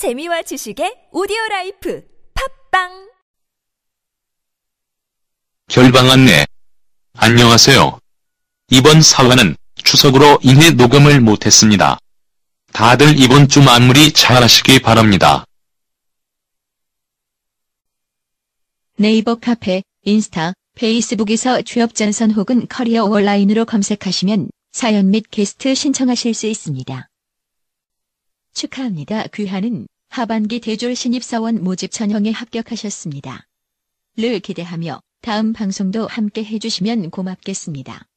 재미와 지식의 오디오 라이프 팝빵 결방 안내. 안녕하세요. 이번 사화는 추석으로 인해 녹음을 못했습니다. 다들 이번 주 마무리 잘 하시기 바랍니다. 네이버 카페, 인스타, 페이스북에서 취업 전선 혹은 커리어 온라인으로 검색하시면 사연 및 게스트 신청하실 수 있습니다. 축하합니다. 귀하는 하반기 대졸 신입사원 모집 전형에 합격하셨습니다. 를 기대하며 다음 방송도 함께 해주시면 고맙겠습니다.